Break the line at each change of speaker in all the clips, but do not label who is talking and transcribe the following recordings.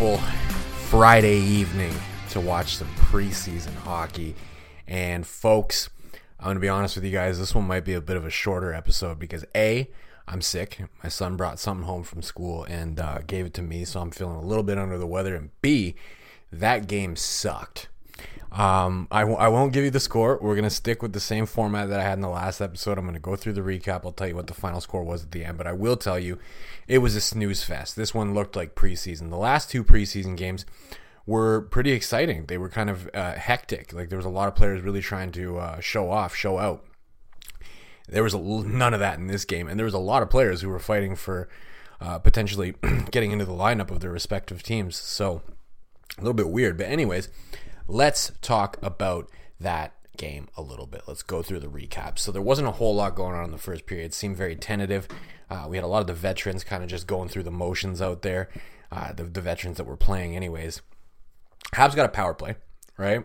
beautiful Friday evening to watch some preseason hockey. And folks, I'm going to be honest with you guys, this one might be a bit of a shorter episode because A, I'm sick. My son brought something home from school and uh, gave it to me, so I'm feeling a little bit under the weather. And B, that game sucked. Um, I w- I won't give you the score. We're going to stick with the same format that I had in the last episode. I'm going to go through the recap. I'll tell you what the final score was at the end, but I will tell you it was a snooze fest. This one looked like preseason. The last two preseason games were pretty exciting. They were kind of uh, hectic. Like there was a lot of players really trying to uh, show off, show out. There was a, none of that in this game, and there was a lot of players who were fighting for uh, potentially getting into the lineup of their respective teams. So a little bit weird, but anyways, let's talk about that game a little bit. Let's go through the recap. So there wasn't a whole lot going on in the first period. It seemed very tentative. Uh, we had a lot of the veterans kind of just going through the motions out there. Uh, the, the veterans that were playing, anyways. Habs got a power play, right?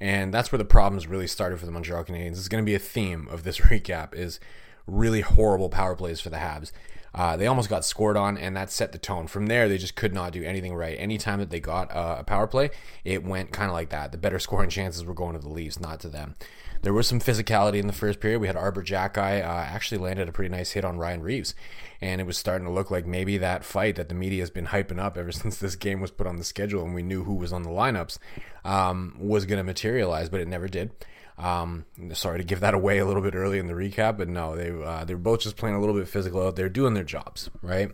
And that's where the problems really started for the Montreal Canadiens. It's going to be a theme of this recap is really horrible power plays for the Habs. Uh, they almost got scored on, and that set the tone. From there, they just could not do anything right. Anytime that they got uh, a power play, it went kind of like that. The better scoring chances were going to the Leafs, not to them. There was some physicality in the first period. We had Arber Xhekaj uh, actually landed a pretty nice hit on Ryan Reaves, and it was starting to look like maybe that fight that the media has been hyping up ever since this game was put on the schedule and we knew who was on the lineups um, was going to materialize, but it never did. Um, sorry to give that away a little bit early in the recap, but no, they uh, they were both just playing a little bit physical out there, doing their jobs, right?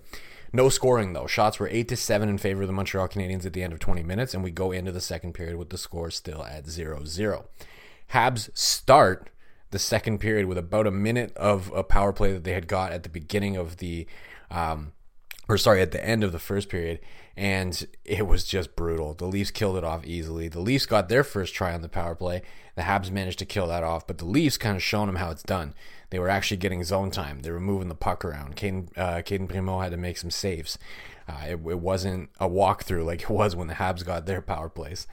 No scoring though. Shots were eight to seven in favor of the Montreal Canadiens at the end of 20 minutes, and we go into the second period with the score still at 0-0. Habs start the second period with about a minute of a power play that they had got at the beginning of the um, or sorry, at the end of the first period, and it was just brutal. The Leafs killed it off easily. The Leafs got their first try on the power play. The Habs managed to kill that off, but the Leafs kind of shown them how it's done. They were actually getting zone time. They were moving the puck around. Cayden, uh, Cayden Primeau had to make some saves. Uh, it, it wasn't a walkthrough like it was when the Habs got their power plays.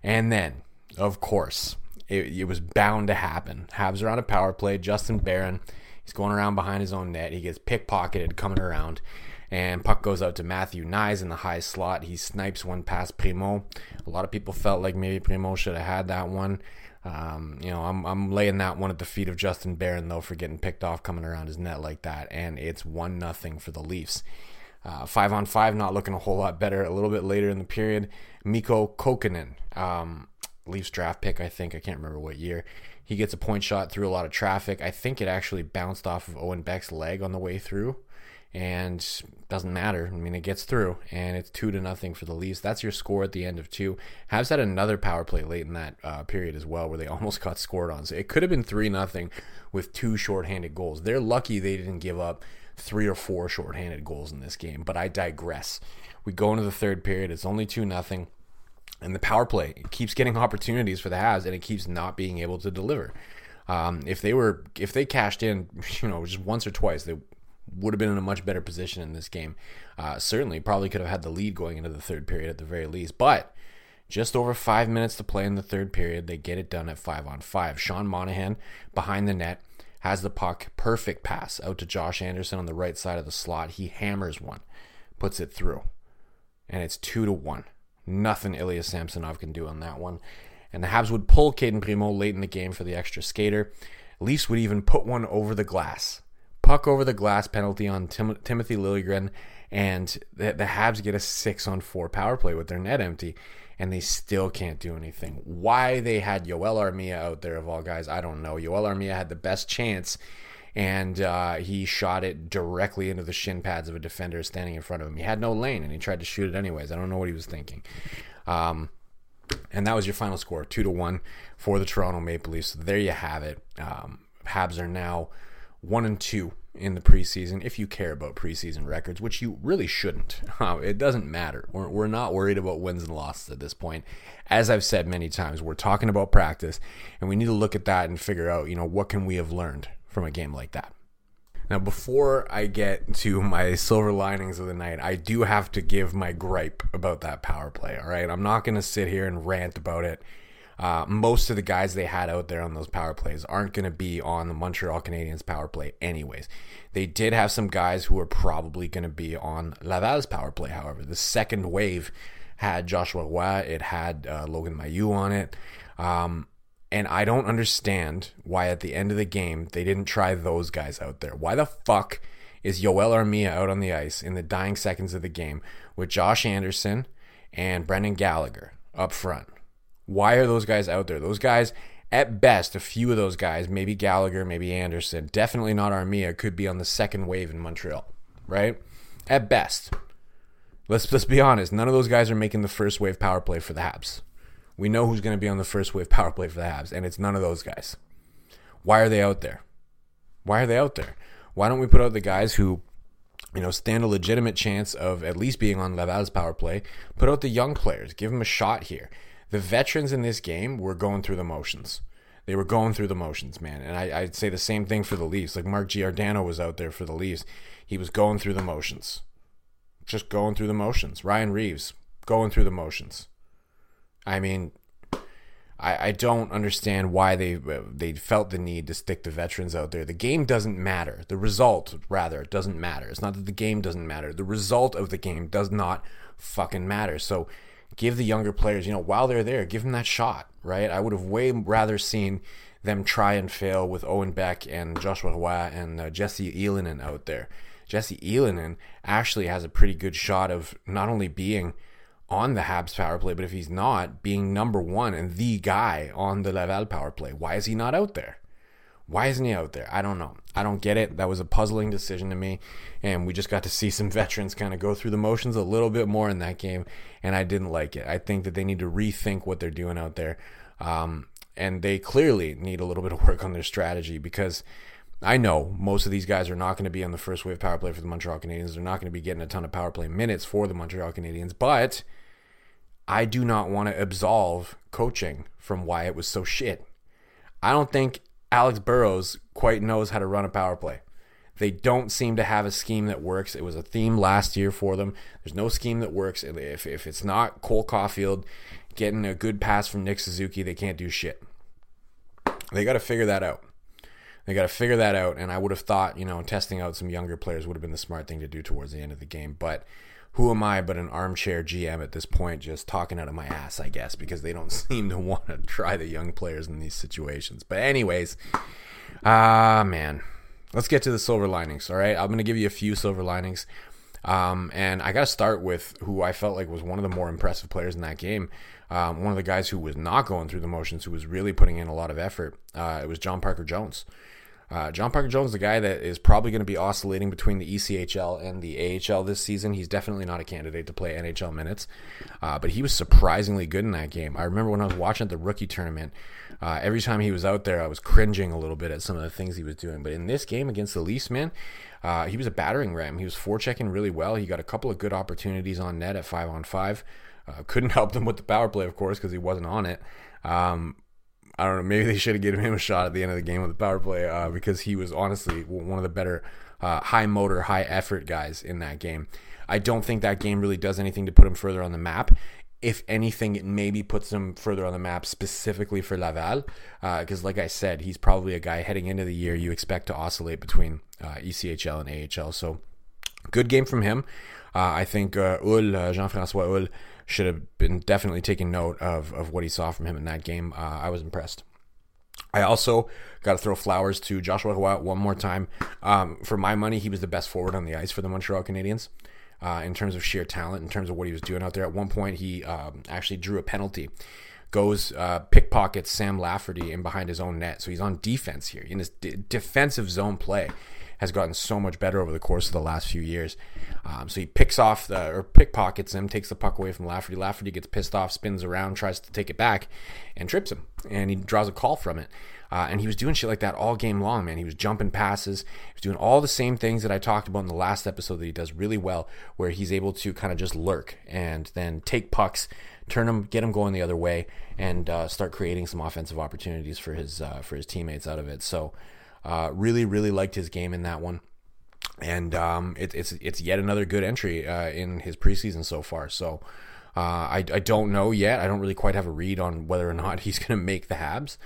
And then, of course, it, it was bound to happen. Habs are on a power play. Justin Barron, he's going around behind his own net. He gets pickpocketed coming around and puck goes out to Matthew Knies in the high slot. He snipes one past Primeau. A lot of people felt like maybe Primeau should have had that one. Um, you know, I'm, I'm laying that one at the feet of Justin Barron though for getting picked off coming around his net like that, and it's one nothing for the Leafs. Uh, five on five, not looking a whole lot better. A little bit later in the period, Mikko Kokkonen, um, Leafs draft pick, I think. I can't remember what year. He gets a point shot through a lot of traffic. I think it actually bounced off of Owen Beck's leg on the way through and doesn't matter. I mean, it gets through, and it's two to nothing for the Leafs. That's your score at the end of two. Habs had another power play late in that uh, period as well, where they almost got scored on. So it could have been three nothing with two shorthanded goals. They're lucky they didn't give up three or four shorthanded goals in this game. But I digress. We go into the third period. It's only two nothing, and the power play keeps getting opportunities for the Habs, and it keeps not being able to deliver. Um, if they were, if they cashed in, you know, just once or twice, they would have been in a much better position in this game. Uh, certainly, probably could have had the lead going into the third period at the very least. But just over five minutes to play in the third period, they get it done at five on five. Sean Monahan behind the net has the puck, perfect pass out to Josh Anderson on the right side of the slot. He hammers one, puts it through, and it's two to one. Nothing Ilya Samsonov can do on that one. And the Habs would pull Cayden Primeau late in the game for the extra skater. Leafs would even put one over the glass puck over the glass penalty on Tim- Timothy Liljegren, and the, the Habs get a six on four power play with their net empty, and they still can't do anything. Why they had Joel Armia out there of all guys, I don't know. Joel Armia had the best chance, and uh, he shot it directly into the shin pads of a defender standing in front of him. He had no lane, and he tried to shoot it anyways. I don't know what he was thinking. Um, and that was your final score, two to one for the Toronto Maple Leafs. So there you have it. Um, Habs are now one and two in the preseason if you care about preseason records, which you really shouldn't. Uh, it doesn't matter. We're, we're not worried about wins and losses at this point. As I've said many times, we're talking about practice, and we need to look at that and figure out, you know, what can we have learned from a game like that. Now, before I get to my silver linings of the night, I do have to give my gripe about that power play. All right, I'm not going to sit here and rant about it uh, most of the guys they had out there on those power plays aren't going to be on the Montreal Canadiens power play, anyways. They did have some guys who are probably going to be on Laval's power play, however. The second wave had Joshua Roy, it had uh, Logan Mailloux on it. Um, and I don't understand why at the end of the game they didn't try those guys out there. Why the fuck is Joel Armia out on the ice in the dying seconds of the game with Josh Anderson and Brendan Gallagher up front? Why are those guys out there? Those guys, at best, a few of those guys, maybe Gallagher, maybe Anderson, definitely not Armia, could be on the second wave in Montreal, right? At best. Let's let's be honest. None of those guys are making the first wave power play for the Habs. We know who's going to be on the first wave power play for the Habs, and it's none of those guys. Why are they out there? Why are they out there? Why don't we put out the guys who, you know, stand a legitimate chance of at least being on Laval's power play? Put out the young players. Give them a shot here. The veterans in this game were going through the motions. They were going through the motions, man. And I, would say the same thing for the Leafs. Like Mark Giordano was out there for the Leafs. He was going through the motions. Just going through the motions. Ryan Reaves, going through the motions. I mean, I, I don't understand why they they felt the need to stick the veterans out there. The game doesn't matter. The result, rather, doesn't matter. It's not that the game doesn't matter. The result of the game does not fucking matter. So give the younger players, you know, while they're there, give them that shot, right? I would have way rather seen them try and fail with Owen Beck and Joshua Roy and uh, Jesse Ylönen out there. Jesse Ylönen actually has a pretty good shot of not only being on the Habs power play, but if he's not, being number one and the guy on the Laval power play. Why is he not out there? Why isn't he out there? I don't know. I don't get it. That was a puzzling decision to me. And we just got to see some veterans kind of go through the motions a little bit more in that game. And I didn't like it. I think that they need to rethink what they're doing out there. Um, and they clearly need a little bit of work on their strategy because I know most of these guys are not going to be on the first wave power play for the Montreal Canadiens. They're not going to be getting a ton of power play minutes for the Montreal Canadiens. But I do not want to absolve coaching from why it was so shit. I don't think Alex Burrows quite knows how to run a power play. They don't seem to have a scheme that works. It was a theme last year for them. There's no scheme that works. If, if it's not Cole Caufield getting a good pass from Nick Suzuki, they can't do shit. They got to figure that out. They got to figure that out. And I would have thought, you know, testing out some younger players would have been the smart thing to do towards the end of the game. But who am I but an armchair GM at this point, just talking out of my ass, I guess, because they don't seem to want to try the young players in these situations. But, anyways, ah, uh, man, let's get to the silver linings. All right, I'm going to give you a few silver linings. Um, and I got to start with who I felt like was one of the more impressive players in that game. Um, one of the guys who was not going through the motions, who was really putting in a lot of effort. Uh, it was John Parker Jones. Uh, John Parker Jones the guy that is probably going to be oscillating between the ECHL and the AHL this season. He's definitely not a candidate to play NHL minutes, uh, but he was surprisingly good in that game. I remember when I was watching the rookie tournament, uh, every time he was out there, I was cringing a little bit at some of the things he was doing. But in this game against the Leafs, man, uh, he was a battering ram. He was forechecking really well. He got a couple of good opportunities on net at five on five. Uh, couldn't help them with the power play, of course, because he wasn't on it. Um, I don't know. Maybe they should have given him a shot at the end of the game with the power play uh, because he was honestly one of the better uh, high motor, high effort guys in that game. I don't think that game really does anything to put him further on the map. If anything, it maybe puts him further on the map specifically for Laval. Because, uh, like I said, he's probably a guy heading into the year you expect to oscillate between uh, ECHL and AHL. So, good game from him. Uh, I think uh, uh Jean Francois Houle, should have been definitely taking note of, of what he saw from him in that game. Uh, I was impressed. I also got to throw flowers to Joshua Roy one more time. Um, for my money, he was the best forward on the ice for the Montreal Canadiens uh, in terms of sheer talent, in terms of what he was doing out there. At one point, he um, actually drew a penalty, goes uh, pickpockets Sam Lafferty in behind his own net. So he's on defense here in his d- defensive zone play has gotten so much better over the course of the last few years. Um, so he picks off the or pickpockets him, takes the puck away from Lafferty. Lafferty gets pissed off, spins around, tries to take it back, and trips him. And he draws a call from it. Uh, and he was doing shit like that all game long, man. He was jumping passes. He was doing all the same things that I talked about in the last episode that he does really well, where he's able to kind of just lurk and then take pucks, turn them, get them going the other way, and uh, start creating some offensive opportunities for his uh, for his teammates out of it. So uh, really, really liked his game in that one, and um, it, it's it's yet another good entry uh, in his preseason so far. So Uh, I, I don't know yet. I don't really quite have a read on whether or not he's going to make the Habs.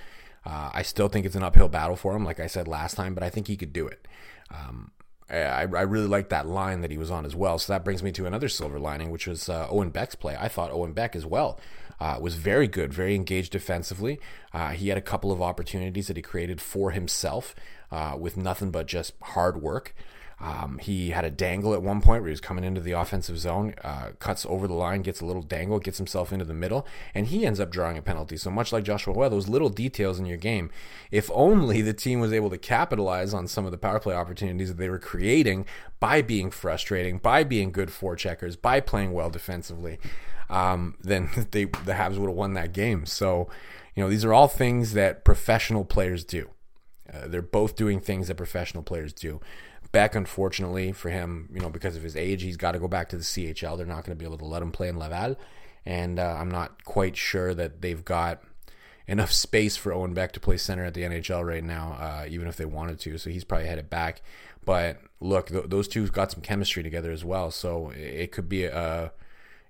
Uh, I still think it's an uphill battle for him, like I said last time, but I think he could do it. Um, I, I really like that line that he was on as well. So that brings me to another silver lining, which was uh, Owen Beck's play. I thought Owen Beck as well uh, was very good, very engaged defensively. Uh, he had a couple of opportunities that he created for himself uh, with nothing but just hard work. Um, he had a dangle at one point where he was coming into the offensive zone, uh, cuts over the line, gets a little dangle, gets himself into the middle, and he ends up drawing a penalty. So much like Joshua Roy, those little details in your game, if only the team was able to capitalize on some of the power play opportunities that they were creating by being frustrating, by being good forecheckers, by playing well defensively, um, then they the Habs would have won that game. So, you know, these are all things that professional players do. Uh, they're both doing things that professional players do. Beck, unfortunately for him, you know, because of his age, he's got to go back to the CHL. They're not going to be able to let him play in Laval, and uh, I'm not quite sure that they've got enough space for Owen Beck to play center at the NHL right now, uh, even if they wanted to. So he's probably headed back. But look, th- those two got some chemistry together as well. So it could be a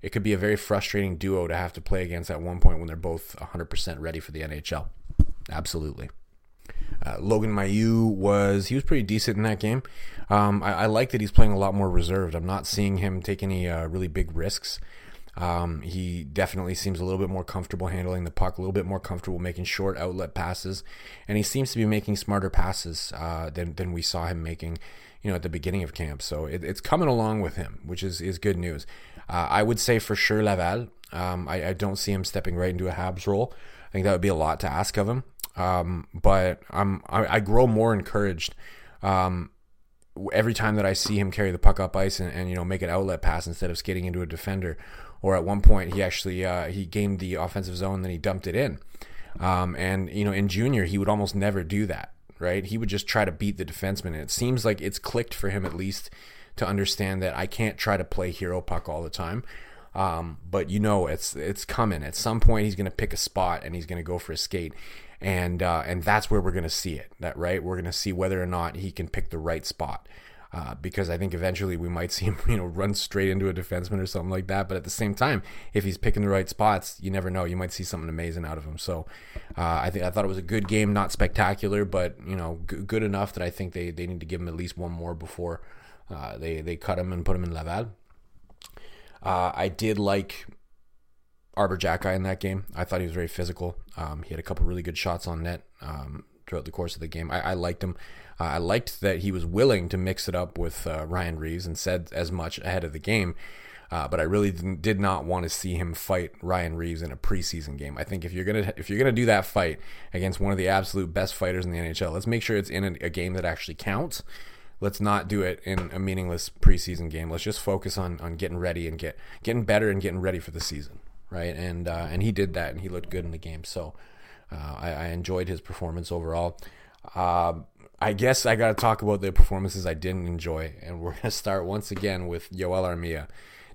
it could be a very frustrating duo to have to play against at one point when they're both 100% ready for the NHL. Absolutely. Uh, Logan Mailloux was he was pretty decent in that game. Um, I, I, like that he's playing a lot more reserved. I'm not seeing him take any uh, really big risks. Um, he definitely seems a little bit more comfortable handling the puck, a little bit more comfortable making short outlet passes, and he seems to be making smarter passes uh, than than we saw him making, you know, at the beginning of camp. So it, it's coming along with him, which is is good news. Uh, I would say for sure Laval. Um, I, I, don't see him stepping right into a Habs role. I think that would be a lot to ask of him. Um, but I'm I, I, grow more encouraged um, every time that I see him carry the puck up ice and, and, you know make an outlet pass instead of skating into a defender. Or at one point he actually uh, he gained the offensive zone, then he dumped it in. Um, and you know in junior he would almost never do that. Right? He would just try to beat the defenseman. And it seems like it's clicked for him at least to understand that I can't try to play hero puck all the time. Um, but you know it's it's coming. At some point, he's going to pick a spot and he's going to go for a skate and uh, and that's where we're going to see it. That right, we're going to see whether or not he can pick the right spot. Uh, because I think eventually we might see him, you know, run straight into a defenseman or something like that. But at the same time, if he's picking the right spots, you never know. You might see something amazing out of him. So uh, I think I thought it was a good game, not spectacular, but you know, g- good enough that I think they, they need to give him at least one more before uh, they they cut him and put him in Laval. Uh, I did like Arber Xhekaj in that game. I thought he was very physical. Um, he had a couple really good shots on net um, throughout the course of the game. I, I liked him. Uh, I liked that he was willing to mix it up with uh, Ryan Reaves and said as much ahead of the game. Uh, but I really did not want to see him fight Ryan Reaves in a preseason game. I think if you're gonna if you're gonna do that fight against one of the absolute best fighters in the NHL, let's make sure it's in a, a game that actually counts. Let's not do it in a meaningless preseason game. Let's just focus on on getting ready and get getting better and getting ready for the season right? And uh, and he did that, and he looked good in the game. So uh, I, I, enjoyed his performance overall. Uh, I guess I got to talk about the performances I didn't enjoy, and we're gonna start once again with Joel Armia.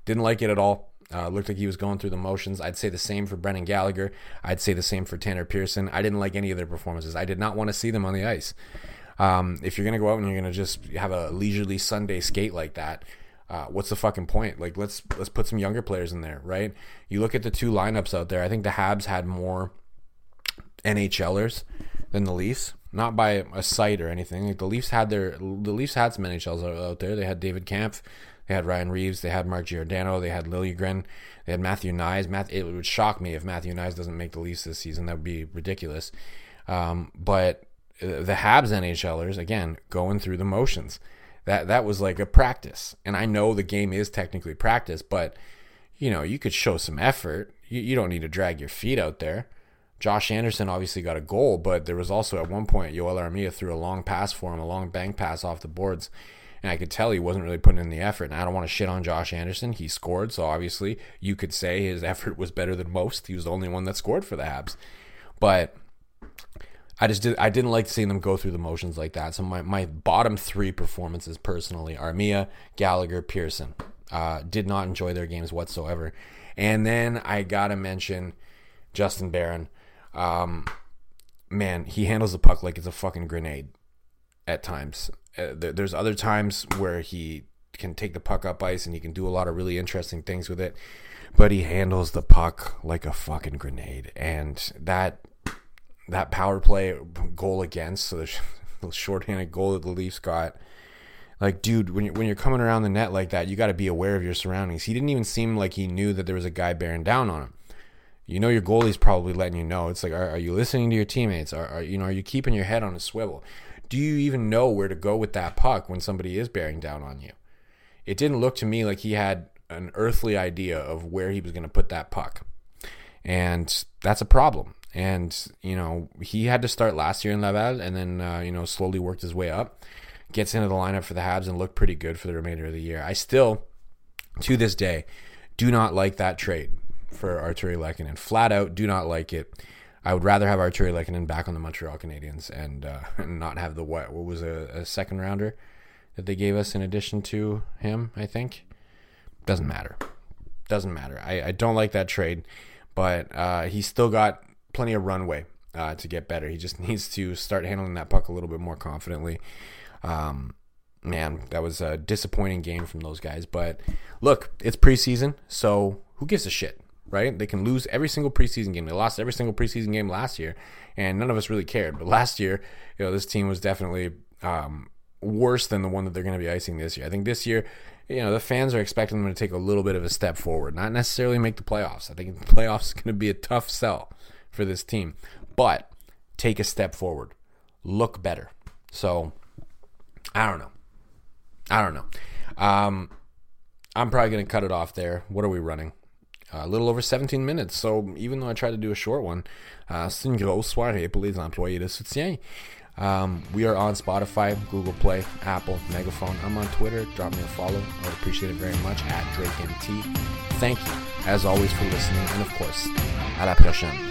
Didn't like it at all. Uh, looked like he was going through the motions. I'd say the same for Brendan Gallagher. I'd say the same for Tanner Pearson. I didn't like any of their performances. I did not want to see them on the ice. Um, if you're going to go out and you're going to just have a leisurely Sunday skate like that, uh, what's the fucking point? Like let's let's put some younger players in there, right? You look at the two lineups out there. I think the Habs had more NHLers than the Leafs, not by a sight or anything. Like the Leafs had their the Leafs had some NHLs out there. They had David Kampf, they had Ryan Reaves, they had Mark Giordano, they had Liljegren, they had Matthew Knies. Matt, it would shock me if Matthew Knies doesn't make the Leafs this season. That would be ridiculous. Um, but uh, the Habs NHLers again going through the motions that that was like a practice. And I know the game is technically practice, but you know, you could show some effort. You, you don't need to drag your feet out there. Josh Anderson obviously got a goal, but there was also at one point Joel Armia threw a long pass for him, a long bank pass off the boards. And I could tell he wasn't really putting in the effort. And I don't want to shit on Josh Anderson. He scored, so obviously you could say his effort was better than most. He was the only one that scored for the Habs. But I just did I didn't like seeing them go through the motions like that. So my, my bottom three performances personally Armia, Gallagher, Pearson. Uh, did not enjoy their games whatsoever. And then I gotta mention Justin Barron. Um, man, he handles the puck like it's a fucking grenade at times. Uh, there, there's other times where he can take the puck up ice and he can do a lot of really interesting things with it. but he handles the puck like a fucking grenade. And that that power play goal against so the, shorthanded goal that the Leafs got. Like, dude, when you're, when you're coming around the net like that, you got to be aware of your surroundings. He didn't even seem like he knew that there was a guy bearing down on him. You know, your goalie's probably letting you know. It's like, are, are you listening to your teammates? Are, are you know, are you keeping your head on a swivel? Do you even know where to go with that puck when somebody is bearing down on you? It didn't look to me like he had an earthly idea of where he was going to put that puck. And that's a problem. And, you know, he had to start last year in Laval and then, uh, you know, slowly worked his way up. Gets into the lineup for the Habs and looked pretty good for the remainder of the year. I still, to this day, do not like that trade for Artturi Lehkonen. Flat out, do not like it. I would rather have Artturi Lehkonen back on the Montreal Canadiens and, uh, and not have the what what was a, a second rounder that they gave us in addition to him. I think doesn't matter. Doesn't matter. I, I don't like that trade, but uh, he's still got plenty of runway uh, to get better. He just needs to start handling that puck a little bit more confidently. Um, man, that was a disappointing game from those guys. But look, it's preseason, so who gives a shit, right? They can lose every single preseason game. They lost every single preseason game last year, and none of us really cared. But last year, you know, this team was definitely um, worse than the one that they're going to be icing this year. I think this year, you know, the fans are expecting them to take a little bit of a step forward, not necessarily make the playoffs. I think the playoffs is going to be a tough sell for this team, but take a step forward, look better. So, I don't know. I don't know. Um, I'm probably going to cut it off there. What are we running? a little over 17 minutes. So even though I tried to do a short one, uh, c'est une grosse soirée pour les employés de soutien. Um, we are on Spotify, Google Play, Apple, Megaphone. I'm on Twitter. Drop me a follow. I would appreciate it very much at DrakeMT. Thank you, as always, for listening. And of course, à la prochaine.